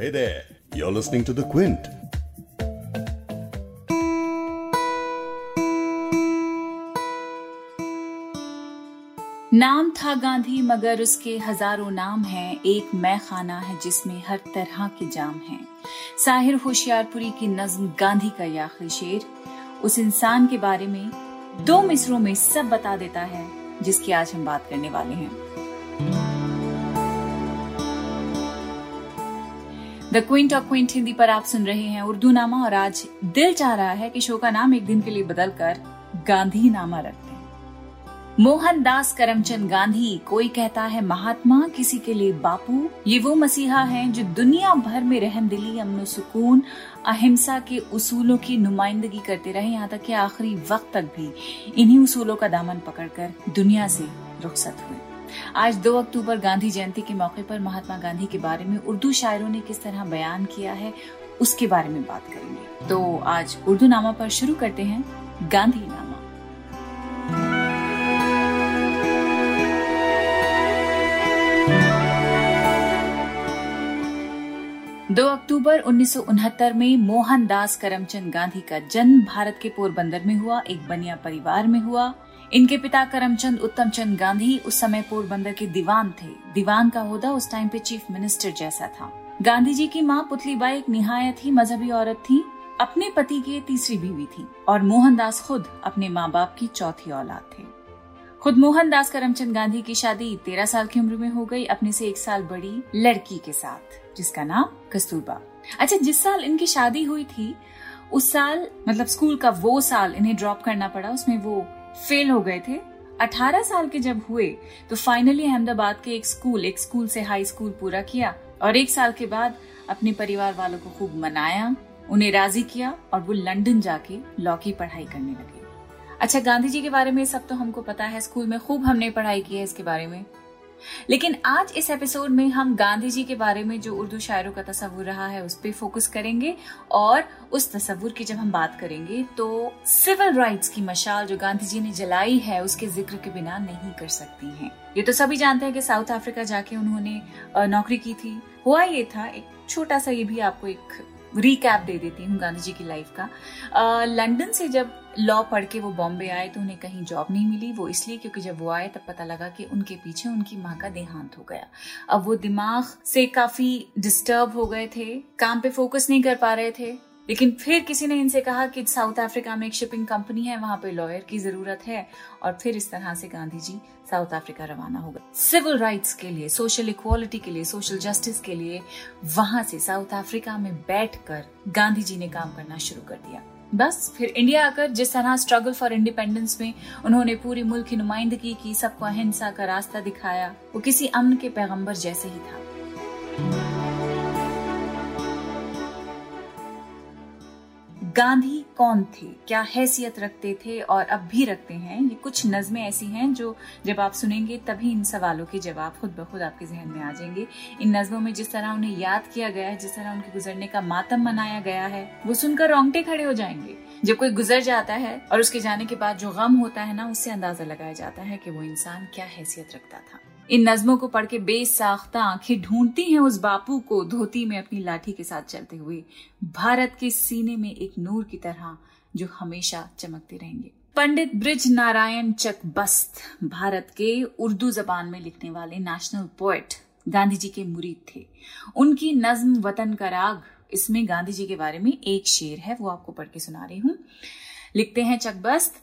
Hey there, you're listening to The Quint. नाम था गांधी मगर उसके हज़ारों नाम हैं। एक मैं खाना है जिसमें हर तरह के जाम हैं। साहिर होशियारपुरी की नज्म गांधी का ये आखिरी शेर उस इंसान के बारे में दो मिसरों में सब बता देता है जिसकी आज हम बात करने वाले हैं। The Quint of Quint Hindi पर आप सुन रहे हैं उर्दू नामा और आज दिल चाह रहा है कि शो का नाम एक दिन के लिए बदलकर गांधी नामा रखते हैं मोहनदास करमचंद गांधी, कोई कहता है महात्मा, किसी के लिए बापू? ये वो मसीहा हैं जो दुनिया भर में रहम दिली, अमन सुकून, अहिंसा के उसूलों की नुमाइंदगी करते रहे, यहाँ तक कि आखिरी वक्त तक भी इन्हीं उसूलों का दामन पकड़कर दुनिया से रुखसत हुए। आज 2 अक्टूबर गांधी जयंती के मौके पर महात्मा गांधी के बारे में उर्दू शायरों ने किस तरह बयान किया है, उसके बारे में बात करेंगे। तो आज उर्दू नामा पर शुरू करते हैं गांधी नामा दो अक्टूबर उन्नीस सौ उनहत्तर में मोहनदास करमचंद गांधी का जन्म भारत के पोरबंदर में हुआ, एक बनिया परिवार में हुआ। इनके पिता करमचंद उत्तम चंद गांधी उस समय पोरबंदर के दीवान थे। दीवान का होदा उस टाइम पे चीफ मिनिस्टर जैसा था। गांधी जी की माँ पुतलीबाई एक निहायत ही मजहबी औरत थी, अपने पति की तीसरी बीवी थी और मोहनदास खुद अपने माँ बाप की चौथी औलाद थे। खुद मोहनदास करमचंद गांधी की शादी तेरह साल की उम्र में हो गई, अपने से एक साल बड़ी लड़की के साथ, जिसका नाम कस्तूरबा। अच्छा जिस साल इनकी शादी हुई थी, उस साल मतलब स्कूल का वो साल इन्हें ड्रॉप करना पड़ा, उसमें वो फेल हो गए थे। 18 साल के जब हुए तो फाइनली अहमदाबाद के एक स्कूल एक स्कूल से हाई स्कूल पूरा किया और एक साल के बाद अपने परिवार वालों को खूब मनाया, उन्हें राज़ी किया और वो लंदन जाके लॉ की पढ़ाई करने लगे। अच्छा गांधी जी के बारे में सब तो हमको पता है स्कूल में खूब हमने पढ़ाई की है इसके बारे में। लेकिन आज इस एपिसोड में हम गांधी जी के बारे में जो उर्दू शायरों का तस्वुर रहा है, उस पर फोकस करेंगे और उस तस्वुर की जब हम बात करेंगे तो सिविल राइट्स की मशाल जो गांधी जी ने जलाई है, उसके ज़िक्र के बिना नहीं कर सकती हैं। ये तो सभी जानते हैं कि साउथ अफ्रीका जाके उन्होंने नौकरी की थी। हुआ ये था, एक छोटा सा ये भी आपको एक रिकैप दे देती हूँ गांधी जी की लाइफ का। लंदन से जब लॉ पढ़ के वो बॉम्बे आए तो उन्हें कहीं जॉब नहीं मिली, वो इसलिए क्योंकि जब वो आए तब पता लगा कि उनके पीछे उनकी माँ का देहांत हो गया। अब वो दिमाग से काफ़ी डिस्टर्ब हो गए थे, काम पे फोकस नहीं कर पा रहे थे। लेकिन फिर किसी ने इनसे कहा कि साउथ अफ्रीका में एक शिपिंग कंपनी है, वहाँ पे लॉयर की ज़रूरत है और फिर इस तरह से गांधी जी साउथ अफ्रीका रवाना हो गए। सिविल राइट्स के लिए सोशल इक्वालिटी के लिए सोशल जस्टिस के लिए वहाँ से साउथ अफ्रीका में बैठकर गांधी जी ने काम करना शुरू कर दिया। बस फिर इंडिया आकर जिस तरह स्ट्रगल फॉर इंडिपेंडेंस में उन्होंने पूरी मुल्क की नुमाइंदगी की, सबको अहिंसा का रास्ता दिखाया। वो किसी अमन के पैगंबर जैसे ही था। गांधी कौन थे? क्या हैसियत रखते थे और अब भी रखते हैं? ये कुछ नज़में ऐसी हैं जो जब आप सुनेंगे तभी इन सवालों के जवाब खुद ब खुद आपके जहन में आ जाएँगे। इन नज़मों में जिस तरह उन्हें याद किया गया है, जिस तरह उनके गुजरने का मातम मनाया गया है, वो सुनकर रोंगटे खड़े हो जाएँगे। जब कोई गुजर जाता है और उसके जाने के बाद जो गम होता है ना, उससे अंदाज़ा लगाया जाता है कि वो इंसान क्या हैसियत रखता था। इन नज्मों को पढ़ के बेसाख्ता आँखें ढूंढती हैं उस बापू को धोती में अपनी लाठी के साथ चलते हुए। भारत के सीने में एक नूर की तरह जो हमेशा चमकते रहेंगे। पंडित ब्रिज नारायण चकबस्त भारत के उर्दू जबान में लिखने वाले नेशनल पोएट गांधी जी के मुरीद थे। उनकी नज्म वतन का राग, इसमें गांधी जी के बारे में एक शेर है, वो आपको पढ़ के सुना रही हूँ। लिखते हैं चकबस्त,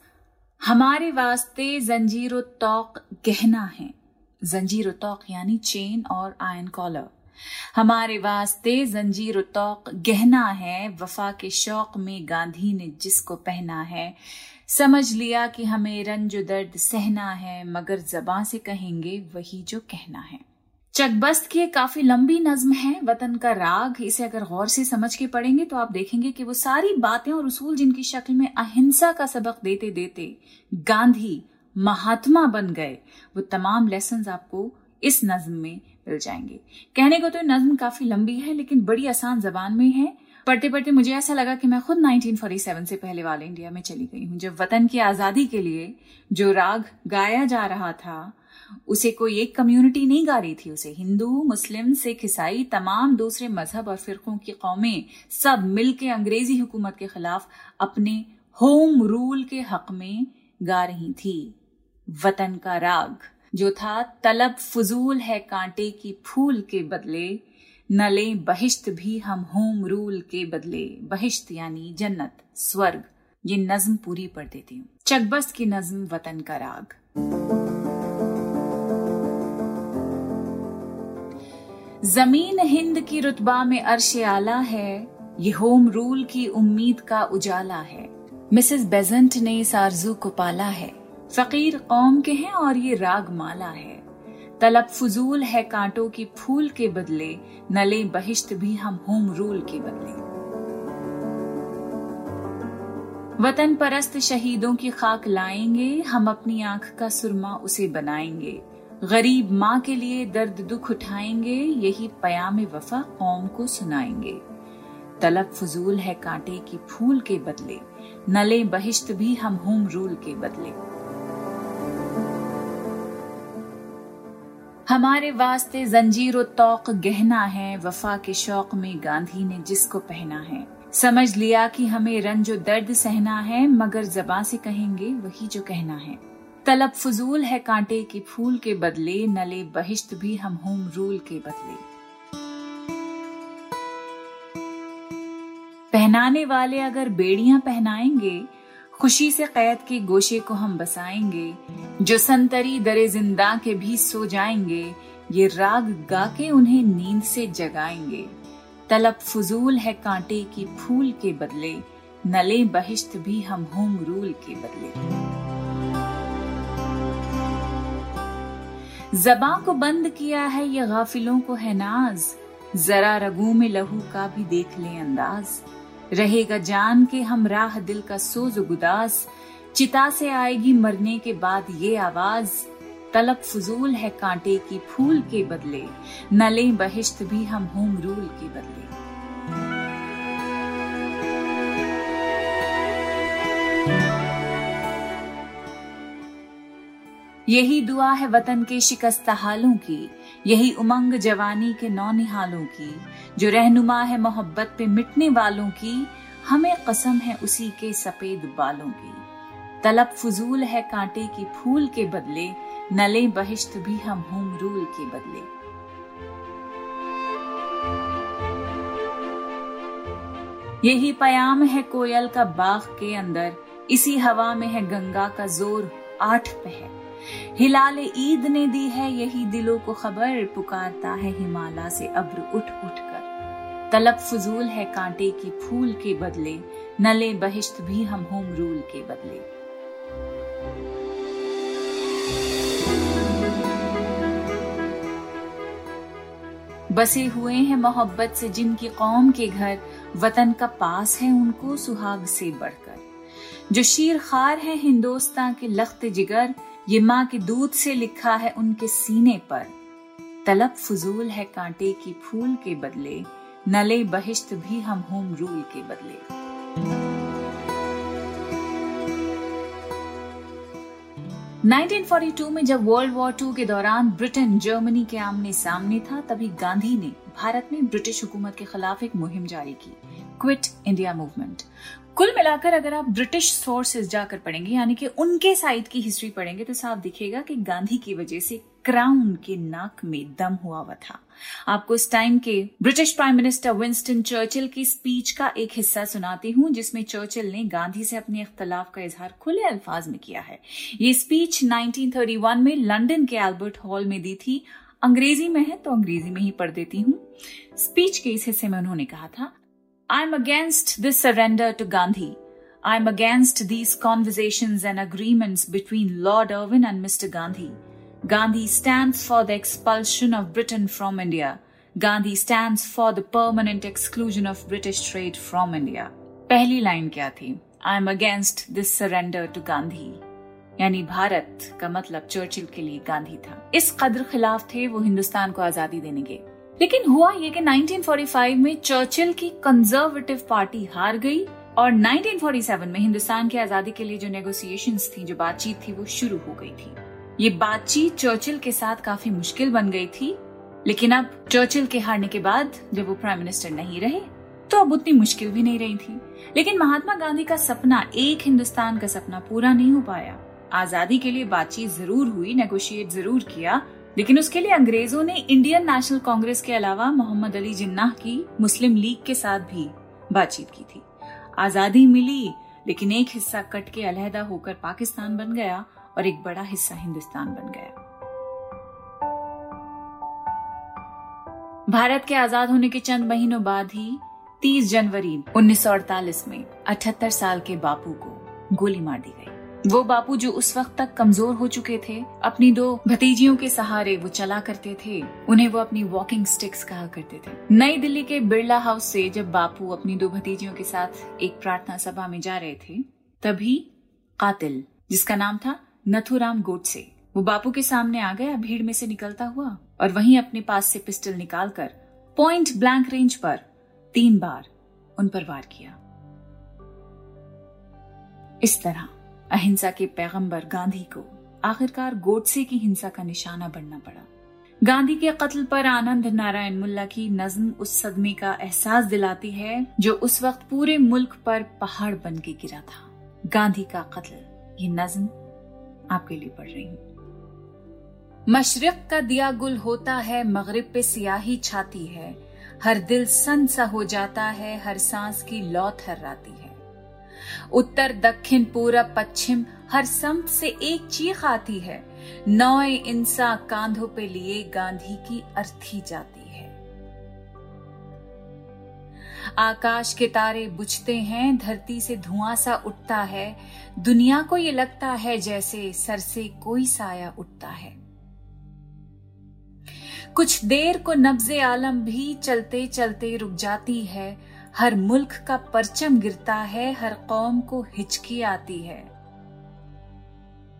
हमारे वास्ते जंजीर तौक गहना है जंजीर तोक यानी चेन और आयन कॉलर हमारे वास्ते जंजीर तोक गहना है, वफा के शौक में गांधी ने जिसको पहना है। समझ लिया कि हमें रंज दर्द सहना है, मगर जबां से कहेंगे वही जो कहना है। चकबस्त की काफ़ी लंबी नज्म है, वतन का राग, इसे अगर गौर से समझ के पढ़ेंगे तो आप देखेंगे कि वो सारी बातें और उसूल जिनकी शक्ल में अहिंसा का सबक देते देते गांधी महात्मा बन गए। वो तमाम लेसन आपको इस नज्म में मिल जाएँगे। कहने को तो नज्म काफ़ी लंबी है, लेकिन बड़ी आसान जबान में है। पढ़ते पढ़ते मुझे ऐसा लगा कि मैं खुद 1947 से पहले वाले इंडिया में चली गई हूँ। जब वतन की आज़ादी के लिए जो राग गाया जा रहा था, उसे कोई एक कम्युनिटी नहीं गा रही थी। उसे हिंदू, मुस्लिम, सिख, ईसाई, तमाम दूसरे मज़हब और फिरकों की कौमें सब मिलके अंग्रेज़ी हुकूमत के खिलाफ अपने होम रूल के हक में गा रही थी। वतन का राग, जो था तलब फजूल है कांटे की फूल के बदले, नले बहिश्त भी हम होम रूल के बदले। बहिश्त यानी जन्नत, स्वर्ग, ये नज्म पूरी पढ़ देती हूँ। चकबस की नज्म वतन का राग। ज़मीन हिंद की रुतबा में अर्श आला है, ये होम रूल की उम्मीद का उजाला है। मिसेस बेजेंट ने इस आरज़ू को पाला है। फकीर कौम के हैं और ये राग माला है। तलब फजूल है कांटों की फूल के बदले, नले बहिश्त भी हम होम रूल के बदले। वतन परस्त शहीदों की खाक लाएँगे, हम अपनी आँख का सुरमा उसे बनाएँगे। गरीब माँ के लिए दर्द दुख उठाएँगे, यही पयाम वफा कौम को सुनाएँगे। तलब फजूल है कांटे की फूल के बदले, नले बहिश्त भी हम होम रूल के बदले। हमारे वास्ते जंजीर तौक गहना है, वफा के शौक में गांधी ने जिसको पहना है। समझ लिया कि हमें रंजो दर्द सहना है, मगर जबा से कहेंगे, वही जो कहना है। तलब फजूल है कांटे की फूल के बदले, नले बहिश्त भी हम होम रूल के बदले। पहनाने वाले अगर बेड़ियाँ पहनाएँगे खुशी से कैद के गोशे को हम बसाएँगे, जो संतरी दरे ज़िंदा के भी सो जाएँगे, ये राग गा के उन्हें नींद से जगाएँगे। तलब फजूल है कांटे की फूल के बदले, नले बहिश्त भी हम होम रूल के बदले। जबा को बंद किया है ये गाफिलों को है नाज, जरा रगू में लहू का भी देख ले अंदाज। रहेगा जान के हम राह दिल का सोज गुदास चिता से आएगी मरने के बाद ये आवाज़। तलब फजूल है कांटे की फूल के बदले। नले बहिश्त भी हम होम रूल के बदले। यही दुआ है वतन के शिकस्त हालों की, यही उमंग जवानी के नौनिहालों की, जो रहनुमा है मोहब्बत पे मिटने वालों की, हमें कसम है उसी के सफ़ेद बालों की। तलब फजूल है कांटे की फूल के बदले, नले बहिश्त भी हम होम रूल के बदले। यही पयाम है कोयल का बाग के अंदर, इसी हवा में है गंगा का ज़ोर आठ पहर। हिलाल ईद ने दी है, यही दिलों को खबर पुकारता है हिमालय से अब्र उठ उठ कर तलब फजूल है कांटे की फूल के बदले, नले बहिश्त भी हम होम रूल के बदले। बसे हुए हैं मोहब्बत से जिनकी कौम के घर, वतन का पास है उनको सुहाग से बढ़कर। जो शीर खार है हिंदुस्तान के लख्त जिगर ये माँ के दूध से लिखा है उनके सीने पर। तलब फजूल है कांटे की फूल के बदले, नले बहिश्त भी हम होम रूल के बदले। 1942 में जब वर्ल्ड वॉर टू के दौरान ब्रिटेन, जर्मनी के आमने सामने था, तभी गांधी ने भारत में ब्रिटिश हुकूमत के खिलाफ एक मुहिम जारी की। क्विट इंडिया मूवमेंट कुल मिलाकर अगर आप ब्रिटिश सोर्सेज जाकर पढ़ेंगे, यानी कि उनके साइड की हिस्ट्री पढ़ेंगे तो साफ़ दिखेगा कि गांधी की वजह से क्राउन के नाक में दम हुआ हुआ था। आपको इस टाइम के British prime minister Winston Churchill की स्पीच का एक हिस्सा सुनाती हूँ, जिसमें चर्चिल ने गांधी से अपने इख्तलाफ का इजहार खुले अल्फाज में किया है। ये स्पीच 1931 में लंदन के एल्बर्ट हॉल में दी थी। अंग्रेज़ी में है तो अंग्रेज़ी में ही पढ़ देती हूँ। स्पीच के इस हिस्से में उन्होंने कहा था I'm against this surrender to Gandhi. I'm against these conversations and agreements between Lord Irwin and Mr. Gandhi. Gandhi stands for the expulsion of Britain from India. Gandhi stands for the permanent exclusion of British trade from India. पहली line क्या थी I am against this surrender to Gandhi यानी भारत का मतलब Churchill के लिए गांधी था इस कदर खिलाफ थे वो हिंदुस्तान को आजादी देने के लेकिन हुआ ये कि 1945 में चर्चिल की कंजर्वेटिव पार्टी हार गई और 1947 में हिंदुस्तान की आज़ादी के लिए जो नेगोशिएशंस थी, जो बातचीत थी, वो शुरू हो गई थी। ये बातचीत चर्चिल के साथ काफ़ी मुश्किल बन गई थी, लेकिन अब चर्चिल के हारने के बाद जब वो प्राइम मिनिस्टर नहीं रहे तो अब उतनी मुश्किल भी नहीं रही थी। लेकिन महात्मा गांधी का सपना, एक हिंदुस्तान का सपना पूरा नहीं हो पाया। आज़ादी के लिए बातचीत ज़रूर हुई नेगोशिएट ज़रूर किया लेकिन उसके लिए अंग्रेज़ों ने इंडियन नेशनल कांग्रेस के अलावा मोहम्मद अली जिन्ना की मुस्लिम लीग के साथ भी बातचीत की थी। आज़ादी मिली, लेकिन एक हिस्सा कट के अलहदा होकर पाकिस्तान बन गया और एक बड़ा हिस्सा हिंदुस्तान बन गया। भारत के आज़ाद होने के चंद महीनों बाद ही 30 जनवरी 1948 में 78 साल के बापू को गोली मार दी गई। वो बापू जो उस वक्त तक कमज़ोर हो चुके थे, अपनी दो भतीजियों के सहारे वो चला करते थे, उन्हें वो अपनी वॉकिंग स्टिक्स कहा करते थे। नई दिल्ली के बिरला हाउस से जब बापू अपनी दो भतीजियों के साथ एक प्रार्थना सभा में जा रहे थे, तभी कातिल, जिसका नाम था नथुराम गोडसे, वो बापू के सामने आ गया, भीड़ में से निकलता हुआ और वहीं अपने पास से पिस्टल निकालकर पॉइंट ब्लैंक रेंज पर तीन बार उन पर वार किया। इस तरह अहिंसा के पैगंबर गांधी को आखिरकार गोडसे की हिंसा का निशाना बनना पड़ा। गांधी के कत्ल पर आनंद नारायण मुल्ला की नज्म उस सदमे का एहसास दिलाती है, जो उस वक्त पूरे मुल्क पर पहाड़ बन के गिरा था। गांधी का कत्ल, ये नज्म आपके लिए पढ़ रही हूँ। मशरक का दिया गुल होता है, मगरिब पे सियाही छाती है। हर दिल सन सा हो जाता है, हर सांस की लौ थर्राती है। उत्तर, दक्षिण, पूरब, पश्चिम, हर संत से एक चीख आती है। नौए इंसा कांधों पे लिए गांधी की अर्थी जाती है। आकाश के तारे बुझते हैं, धरती से धुआँ सा उठता है। दुनिया को ये लगता है जैसे सर से कोई साया उठता है। कुछ देर को नब्जे आलम भी चलते चलते रुक जाती है। हर मुल्क का परचम गिरता है, हर कौम को हिचकी आती है।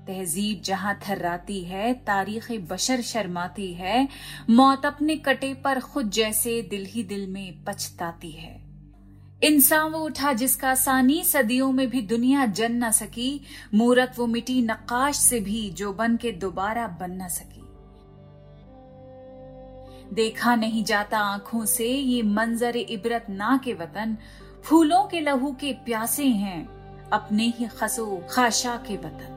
तहजीब जहाँ थर्राती है, तारीख बशर शर्माती है, मौत अपने कटे पर खुद जैसे दिल ही दिल में पछताती है। इंसान वो उठा जिसका सानी सदियों में भी दुनिया जन न सकी, मूरत वो मिटी नक्काश से भी जो बन के दोबारा बन न सकी। देखा नहीं जाता आँखों से, ये मंजर इबरत ना के वतन। फूलों के लहू के प्यासे हैं, अपने ही खसो खाशा के वतन।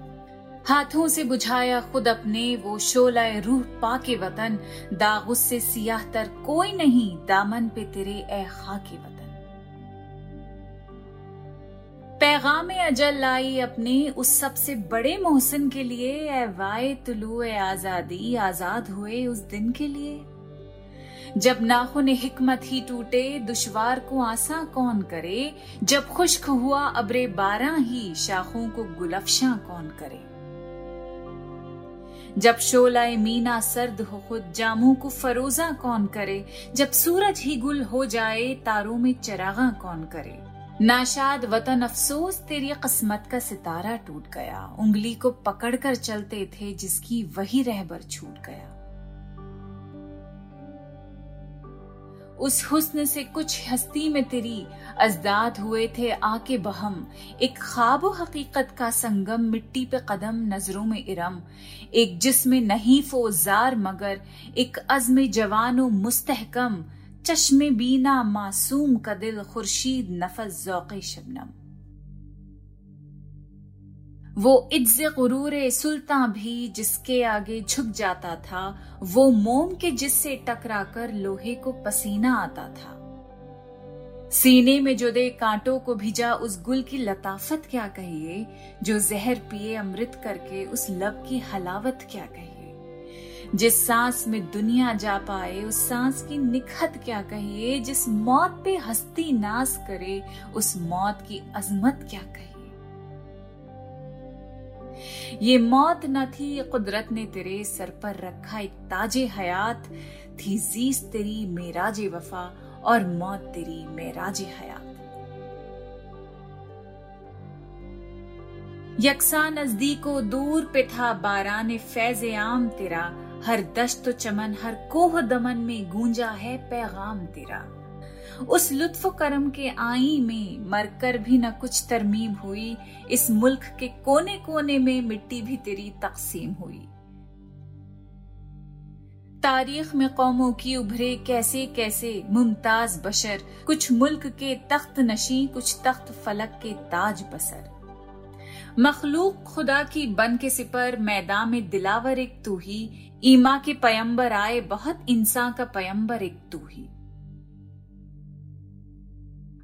हाथों से बुझाया खुद अपने, वो शोलाए रूह पा के वतन। दाग से सियाह तर कोई नहीं, दामन पे तेरे ए खा के वतन। पैगाम अजल लाई अपने, उस सबसे बड़े मोहसिन के लिए। ए वाए तुलु आज़ादी, आज़ाद हुए उस दिन के लिए। जब नाखुन हिकमत ही टूटे, दुश्वार को आसा कौन करे? जब खुश्क हुआ, अबरे बारह ही शाखों को गुलफशा कौन करे? जब शोलाए मीना सर्द हो खुद, जामू को फरोजा कौन करे? जब सूरज ही गुल हो जाए, तारों में चरागा कौन करे? नाशाद वतन अफसोस, तेरी किस्मत का सितारा टूट गया। उंगली को पकड़कर चलते थे, जिसकी वही रहबर छूट गया। उस हुस्न से कुछ हस्ती में तेरी अजदाद हुए थे आके बहम। एक ख्वाब हकीकत का संगम मिट्टी पे कदम नज़रों में इरम। एक जिसम नहीं फोजार मगर एक अज़म जवानो मुस्तहकम। चश्मे बीना मासूम का दिल खुर्शीद नफस जौके शबनम। वो इज्ज गुरूर सुल्तान भी जिसके आगे झुक जाता था, वो मोम के जिससे टकराकर लोहे को पसीना आता था। सीने में जो दे कांटों को भिजा उस गुल की लताफत क्या कहिए, जो जहर पिए अमृत करके उस लब की हलावत क्या कहिए? जिस सांस में दुनिया जा पाए, उस सांस की निखत क्या कहिए, जिस मौत पे हस्ती नाश करे, उस मौत की अजमत क्या कहिए? ये मौत न थी कुदरत ने तेरे सर पर रखा एक ताजे हयात। थी जीस तेरी मेराज वफा और मौत तेरी मेराज हयात। यकसा नजदीको दूर पे था बारान फैज आम तेरा। हर दश्त चमन, हर कोह दमन में गूंजा है पैगाम तेरा। उस लुत्फ करम के आई में मरकर भी न कुछ तरमीम हुई। इस मुल्क के कोने कोने में मिट्टी भी तेरी तकसीम हुई। तारीख में कौमों की उभरे कैसे कैसे मुमताज़ बशर, कुछ मुल्क के तख्त नशी, कुछ तख्त फलक के ताज बसर। मखलूक खुदा की बन के सिपर, मैदान में दिलावर एक तू ही। ईमा के पयंबर आए, बहुत इंसान का पयंबर एक तू ही।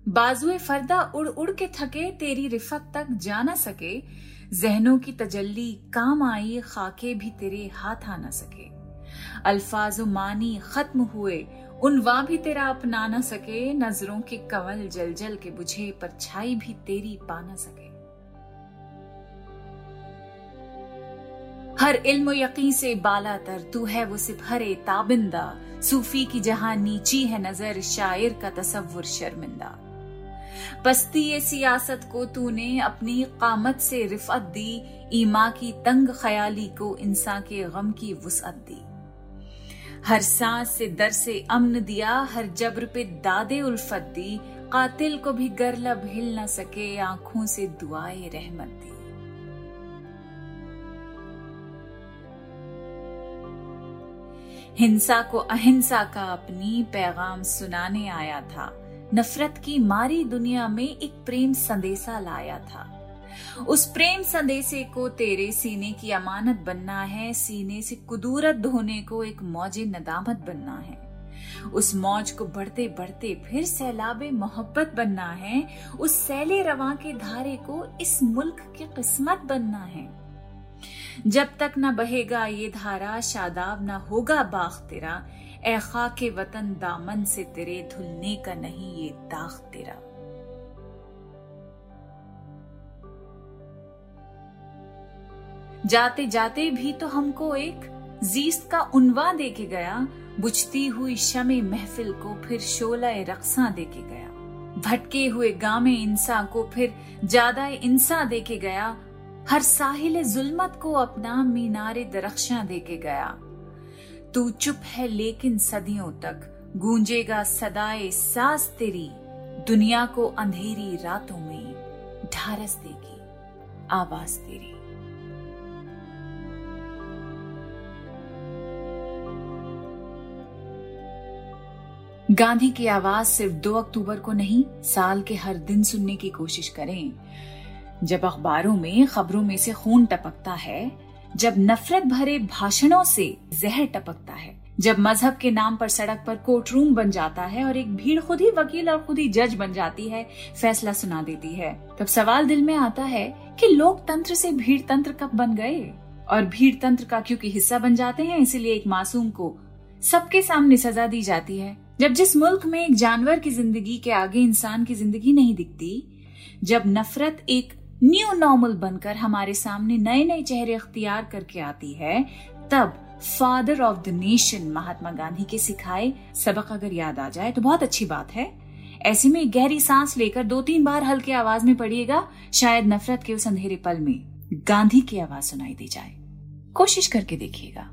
बाजुए फरदा उड़ उड़ के थके, तेरी रिफत तक जा न सके। जहनों की तजल्ली काम आई, खाके भी तेरे हाथ आ ना सके। अल्फाज मानी खत्म हुए उनवा भी तेरा अपना ना सके। नज़रों के कवल जल जल के बुझे पर छाई भी तेरी पा न सके। हर इल्म यकीन से बाला तर तू है वो सिपहरे ताबिंदा। सूफी की जहाँ नीची है नज़र, शायर का तसव्वुर शर्मिंदा। पस्ती ये सियासत को तूने अपनी कामत से रिफत दी, ईमा की तंग ख्याली को इंसान के गम की वसअत दी। हर सांस से दर से अमन दिया, हर जबर पे दादे उल्फत दी। कातिल को भी गरलब हिल न सके, आँखों से दुआए रहमत दी। हिंसा को अहिंसा का अपनी पैगाम सुनाने आया था। नफरत की मारी दुनिया में एक प्रेम संदेशा लाया था। उस प्रेम संदेशे को तेरे सीने की अमानत बनना है, सीने से कुदूरत धोने को एक मौजे नदामत बनना है। उस मौज को बढ़ते बढ़ते फिर सैलाबे मोहब्बत बनना है, उस सैले रवा के धारे को इस मुल्क की किस्मत बनना है। जब तक न बहेगा ये धारा, शादाब न होगा बाग तेरा ए के वतन दामन से तेरे धुलने का नहीं ये दाग तेरा। जाते जाते भी तो हमको एक जीस्त का उनवा दे के गया, बुझती हुई शमे महफिल को फिर शोला रक्सा दे के गया। भटके हुए गामे इंसा को फिर ज़्यादा इंसा दे के गया। हर साहिल जुल्मत को अपना मीनारे दरख्शा दे के गया। तू चुप है लेकिन सदियों तक। गूंजेगा सदाए सास तेरी, दुनिया को अंधेरी रातों में ढारस देगी आवाज़ तेरी। गांधी की आवाज़ सिर्फ़ दो अक्टूबर को नहीं, साल के हर दिन सुनने की कोशिश करें। जब अखबारों में, खबरों में से खून टपकता है जब नफरत भरे भाषणों से जहर टपकता है, जब मज़हब के नाम पर सड़क पर कोर्ट रूम बन जाता है और एक भीड़ खुद ही वकील और खुद ही जज बन जाती है, फैसला सुना देती है। तब सवाल दिल में आता है कि लोग तंत्र से भीड़ तंत्र कब बन गए? और भीड़ तंत्र का क्योंकि हिस्सा बन जाते हैं, इसीलिए एक मासूम को सबके सामने सजा दी जाती है। जब जिस मुल्क में एक जानवर की ज़िंदगी के आगे इंसान की ज़िंदगी नहीं दिखती, जब नफरत एक न्यू नॉर्मल बनकर हमारे सामने नए नए चेहरे अख्तियार करके आती है, तब father of the nation Mahatma Gandhi के सिखाए सबक अगर याद आ जाए तो बहुत अच्छी बात है। ऐसे में गहरी सांस लेकर दो तीन बार हल्के आवाज़ में पढ़िएगा, शायद नफरत के उस अंधेरे पल में गांधी की आवाज़ सुनाई दी जाए। कोशिश करके देखिएगा।